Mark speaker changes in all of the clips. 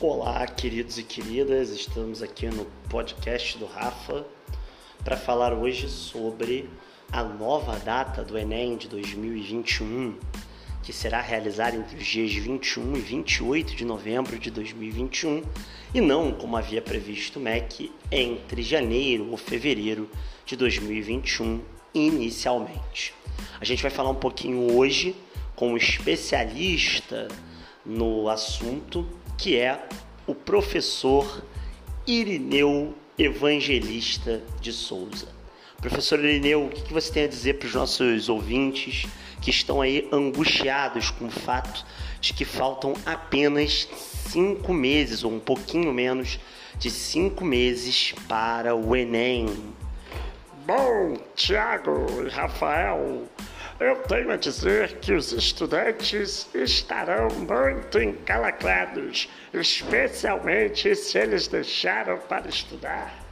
Speaker 1: Olá, queridos e queridas, estamos aqui no podcast do Rafa para falar hoje sobre a nova data do Enem de 2021, que será realizada entre os dias 21 e 28 de novembro de 2021 e não como havia previsto o MEC entre janeiro ou fevereiro de 2021 inicialmente. A gente vai falar um pouquinho hoje com um especialista no assunto, que é o professor Irineu Evangelista de Souza. Professor Irineu, o que você tem a dizer para os nossos ouvintes que estão aí angustiados com o fato de que faltam apenas cinco meses, ou um pouquinho menos de cinco meses para o Enem?
Speaker 2: Bom, Tiago e Rafael, eu tenho a dizer que os estudantes estarão muito encalacrados, especialmente se eles deixaram para estudar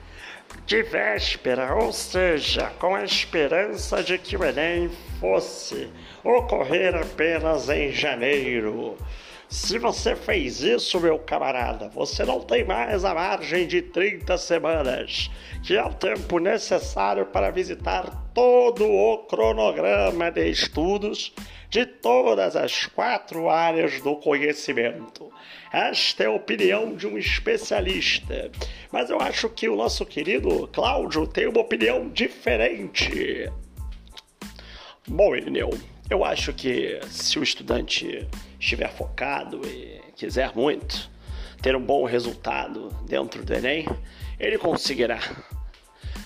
Speaker 2: de véspera, ou seja, com a esperança de que o Enem fosse ocorrer apenas em janeiro. Se você fez isso, meu camarada, você não tem mais a margem de 30 semanas, que é o tempo necessário para visitar todo o cronograma de estudos de todas as quatro áreas do conhecimento. Esta é a opinião de um especialista, mas eu acho que o nosso querido Cláudio tem uma opinião diferente. Bom, Irineu, eu acho que se o estudante estiver focado e quiser muito ter um bom resultado dentro do Enem, ele conseguirá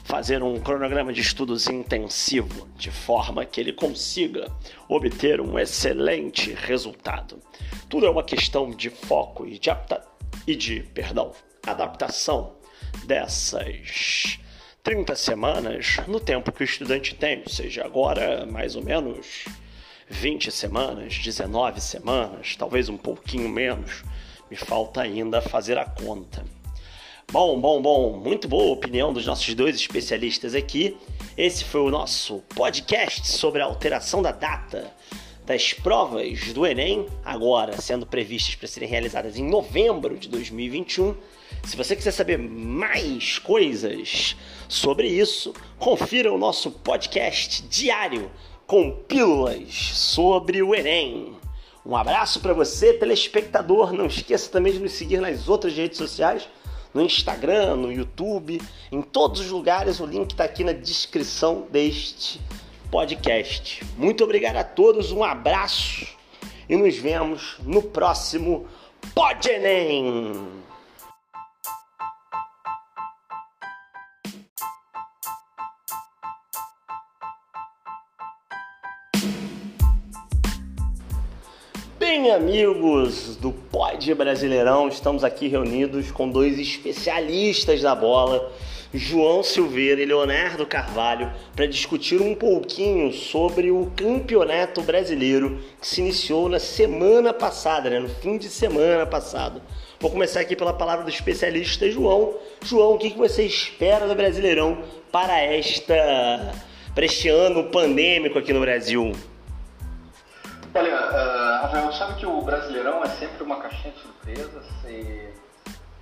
Speaker 2: fazer um cronograma de estudos intensivo, de forma que ele consiga obter um excelente resultado. Tudo é uma questão de foco e de, e de perdão, adaptação dessas 30 semanas no tempo que o estudante tem, ou seja, agora mais ou menos 20 semanas, 19 semanas, talvez um pouquinho menos. Me falta ainda fazer a conta. Bom, bom, bom, muito boa opinião dos nossos dois especialistas aqui. Esse foi o nosso podcast sobre a alteração da data das provas do Enem, agora sendo previstas para serem realizadas em novembro de 2021. Se você quiser saber mais coisas sobre isso, confira o nosso podcast diário com pílulas sobre o Enem. Um abraço para você, telespectador. Não esqueça também de nos seguir nas outras redes sociais, no Instagram, no YouTube, em todos os lugares. O link está aqui na descrição deste podcast. Muito obrigado a todos, um abraço e nos vemos no próximo Pod Enem!
Speaker 1: Bem, amigos do Pod Brasileirão, estamos aqui reunidos com dois especialistas da bola, João Silveira e Leonardo Carvalho, para discutir um pouquinho sobre o Campeonato Brasileiro que se iniciou na semana passada, né, no fim de semana passado. Vou começar aqui pela palavra do especialista João. João, o que você espera do Brasileirão para esta para este ano pandêmico aqui no Brasil?
Speaker 3: Olha, uh, Rafael, sabe que o Brasileirão é sempre uma caixinha de surpresas, e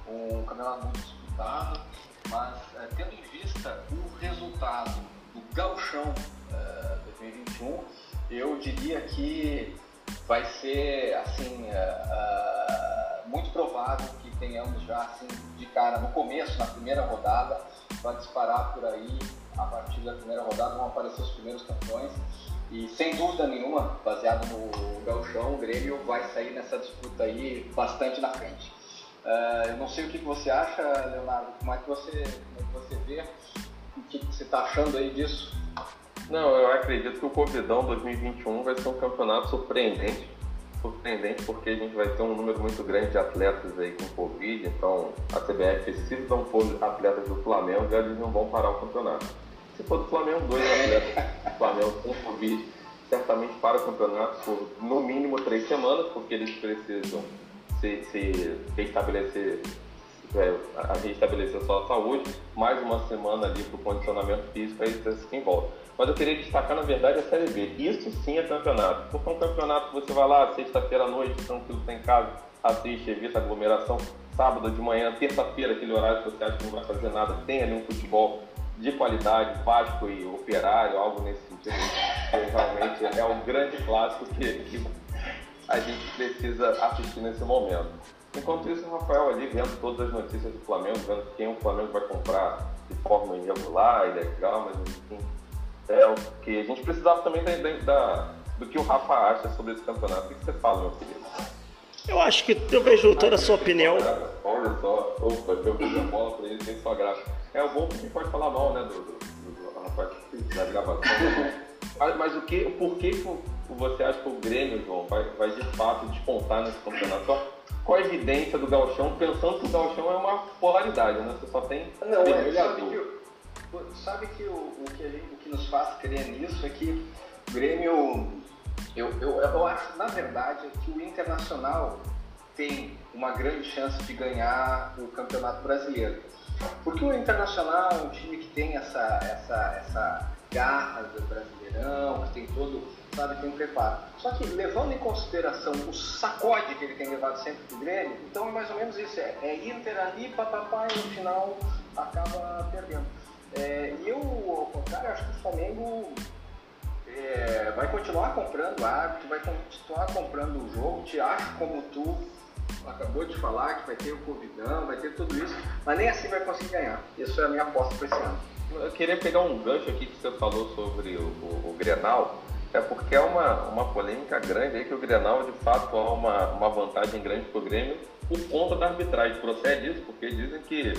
Speaker 3: um campeonato muito disputado, mas uh, tendo em vista o resultado do Gauchão uh, 2021, eu diria que vai ser assim uh, muito provável que tenhamos já assim de cara no começo, na primeira rodada, vai disparar por aí a partir da primeira rodada vão aparecer os primeiros campeões e sem dúvida nenhuma, baseado no Gauchão, o Grêmio vai sair nessa disputa aí bastante na frente. Uh, eu não sei o que você acha, Leonardo, como é que você, como é que você vê, o que você está achando aí disso?
Speaker 4: Não, eu acredito que o Covidão 2021 vai ser um campeonato surpreendente. Surpreendente porque a gente vai ter um número muito grande de atletas aí com Covid, então a CBF precisa um pouco de atletas do Flamengo e eles não vão parar o campeonato. Se for do Flamengo, dois atletas Covid, certamente para o campeonato por no mínimo três semanas, porque eles precisam se, se restabelecer, é, restabelecer sua saúde, mais uma semana ali para o condicionamento físico, aí em volta. Mas eu queria destacar, na verdade, a Série B. Isso sim é campeonato. Porque é um campeonato que você vai lá, sexta-feira à noite, tranquilo, tem casa, assiste, evita aglomeração. sábado de manhã, terça-feira, aquele horário que você acha que não vai fazer nada, tem ali um futebol de qualidade, Vasco e Operário, algo nesse sentido, realmente é um grande clássico que, que a gente precisa assistir nesse momento. Enquanto isso, o Rafael ali vendo todas as notícias do Flamengo, vendo quem o Flamengo vai comprar de forma irregular, ilegal, mas enfim, é o que a gente precisava também da, da, do que o Rafa acha sobre esse campeonato. O que você fala, meu querido?
Speaker 1: Eu acho que eu vejo toda a sua opinião.
Speaker 4: Olha só, opa, eu fiz a bola pra ele, tem sua graça. É o bom que a gente pode falar mal, né, do, do, do Rafael da gravação. Mas, mas o que, por que você acha que o Grêmio, João, vai, vai de fato despontar nesse campeonato? Com a evidência do Galchão, pensando que o Galchão é uma polaridade, né? Você só tem
Speaker 3: Não, é, sabe que, sabe que o, o, que gente, o que nos faz crer nisso é que o Grêmio, eu, eu, eu acho, na verdade, que o Internacional tem uma grande chance de ganhar o Campeonato Brasileiro. Porque o Internacional é um time que tem essa, essa, essa garra tem todo sabe, tem um preparo. Só que levando em consideração o sacode que ele tem levado sempre pro Grêmio, então é mais ou menos isso, é, é Inter ali, papapá, e no final acaba perdendo. É, e eu, ao contrário, acho que o Flamengo é, vai continuar comprando árbitro, vai continuar comprando o jogo, te acho como tu acabou de falar que vai ter o Covidão, vai ter tudo isso, mas nem assim vai conseguir ganhar. Isso é a minha aposta para esse ano.
Speaker 4: Eu queria pegar um gancho aqui que você falou sobre o, o, o Grenal. É porque é uma, uma polêmica grande aí que o Grenal, de fato, há uma, uma vantagem grande para o Grêmio por conta da arbitragem. Procede isso, porque dizem que,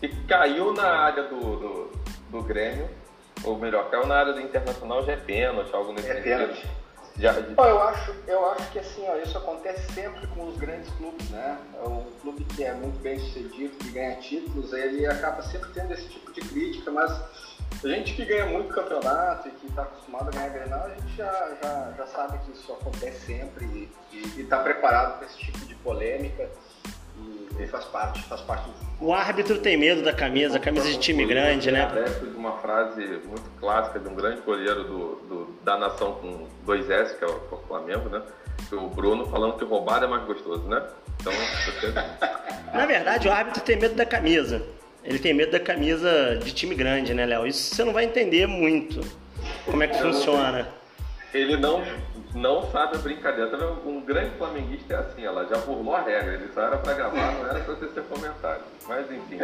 Speaker 4: que caiu na área do, do, do Grêmio, ou melhor, caiu na área do Internacional já é pênalti, algo nesse
Speaker 3: é
Speaker 4: sentido.
Speaker 3: Pênalti. Já... eu, acho, eu acho que assim, ó, isso acontece sempre com os grandes clubes, né? O clube que é muito bem sucedido, que ganha títulos, ele acaba sempre tendo esse tipo de crítica, mas a gente que ganha muito campeonato e que está acostumado a ganhar Grenal, a gente já, já, já sabe que isso acontece sempre e está preparado para esse tipo de polêmica e, e, faz parte, faz parte
Speaker 1: O árbitro tem medo da camisa, camisa de time grande, né?
Speaker 4: De uma frase muito clássica de um grande goleiro do, do da nação com dois S, que é o, o Flamengo, né? O Bruno falando que roubado é mais gostoso, né? Então, você...
Speaker 1: Na verdade, o árbitro tem medo da camisa ele tem medo da camisa de time grande, né, Léo? Isso você não vai entender muito como é que funciona.
Speaker 4: Ele não, não sabe a brincadeira. Também um grande flamenguista é assim, ela já burlou a regra. Ele só era pra gravar, não era pra ter seu comentário. Mas enfim.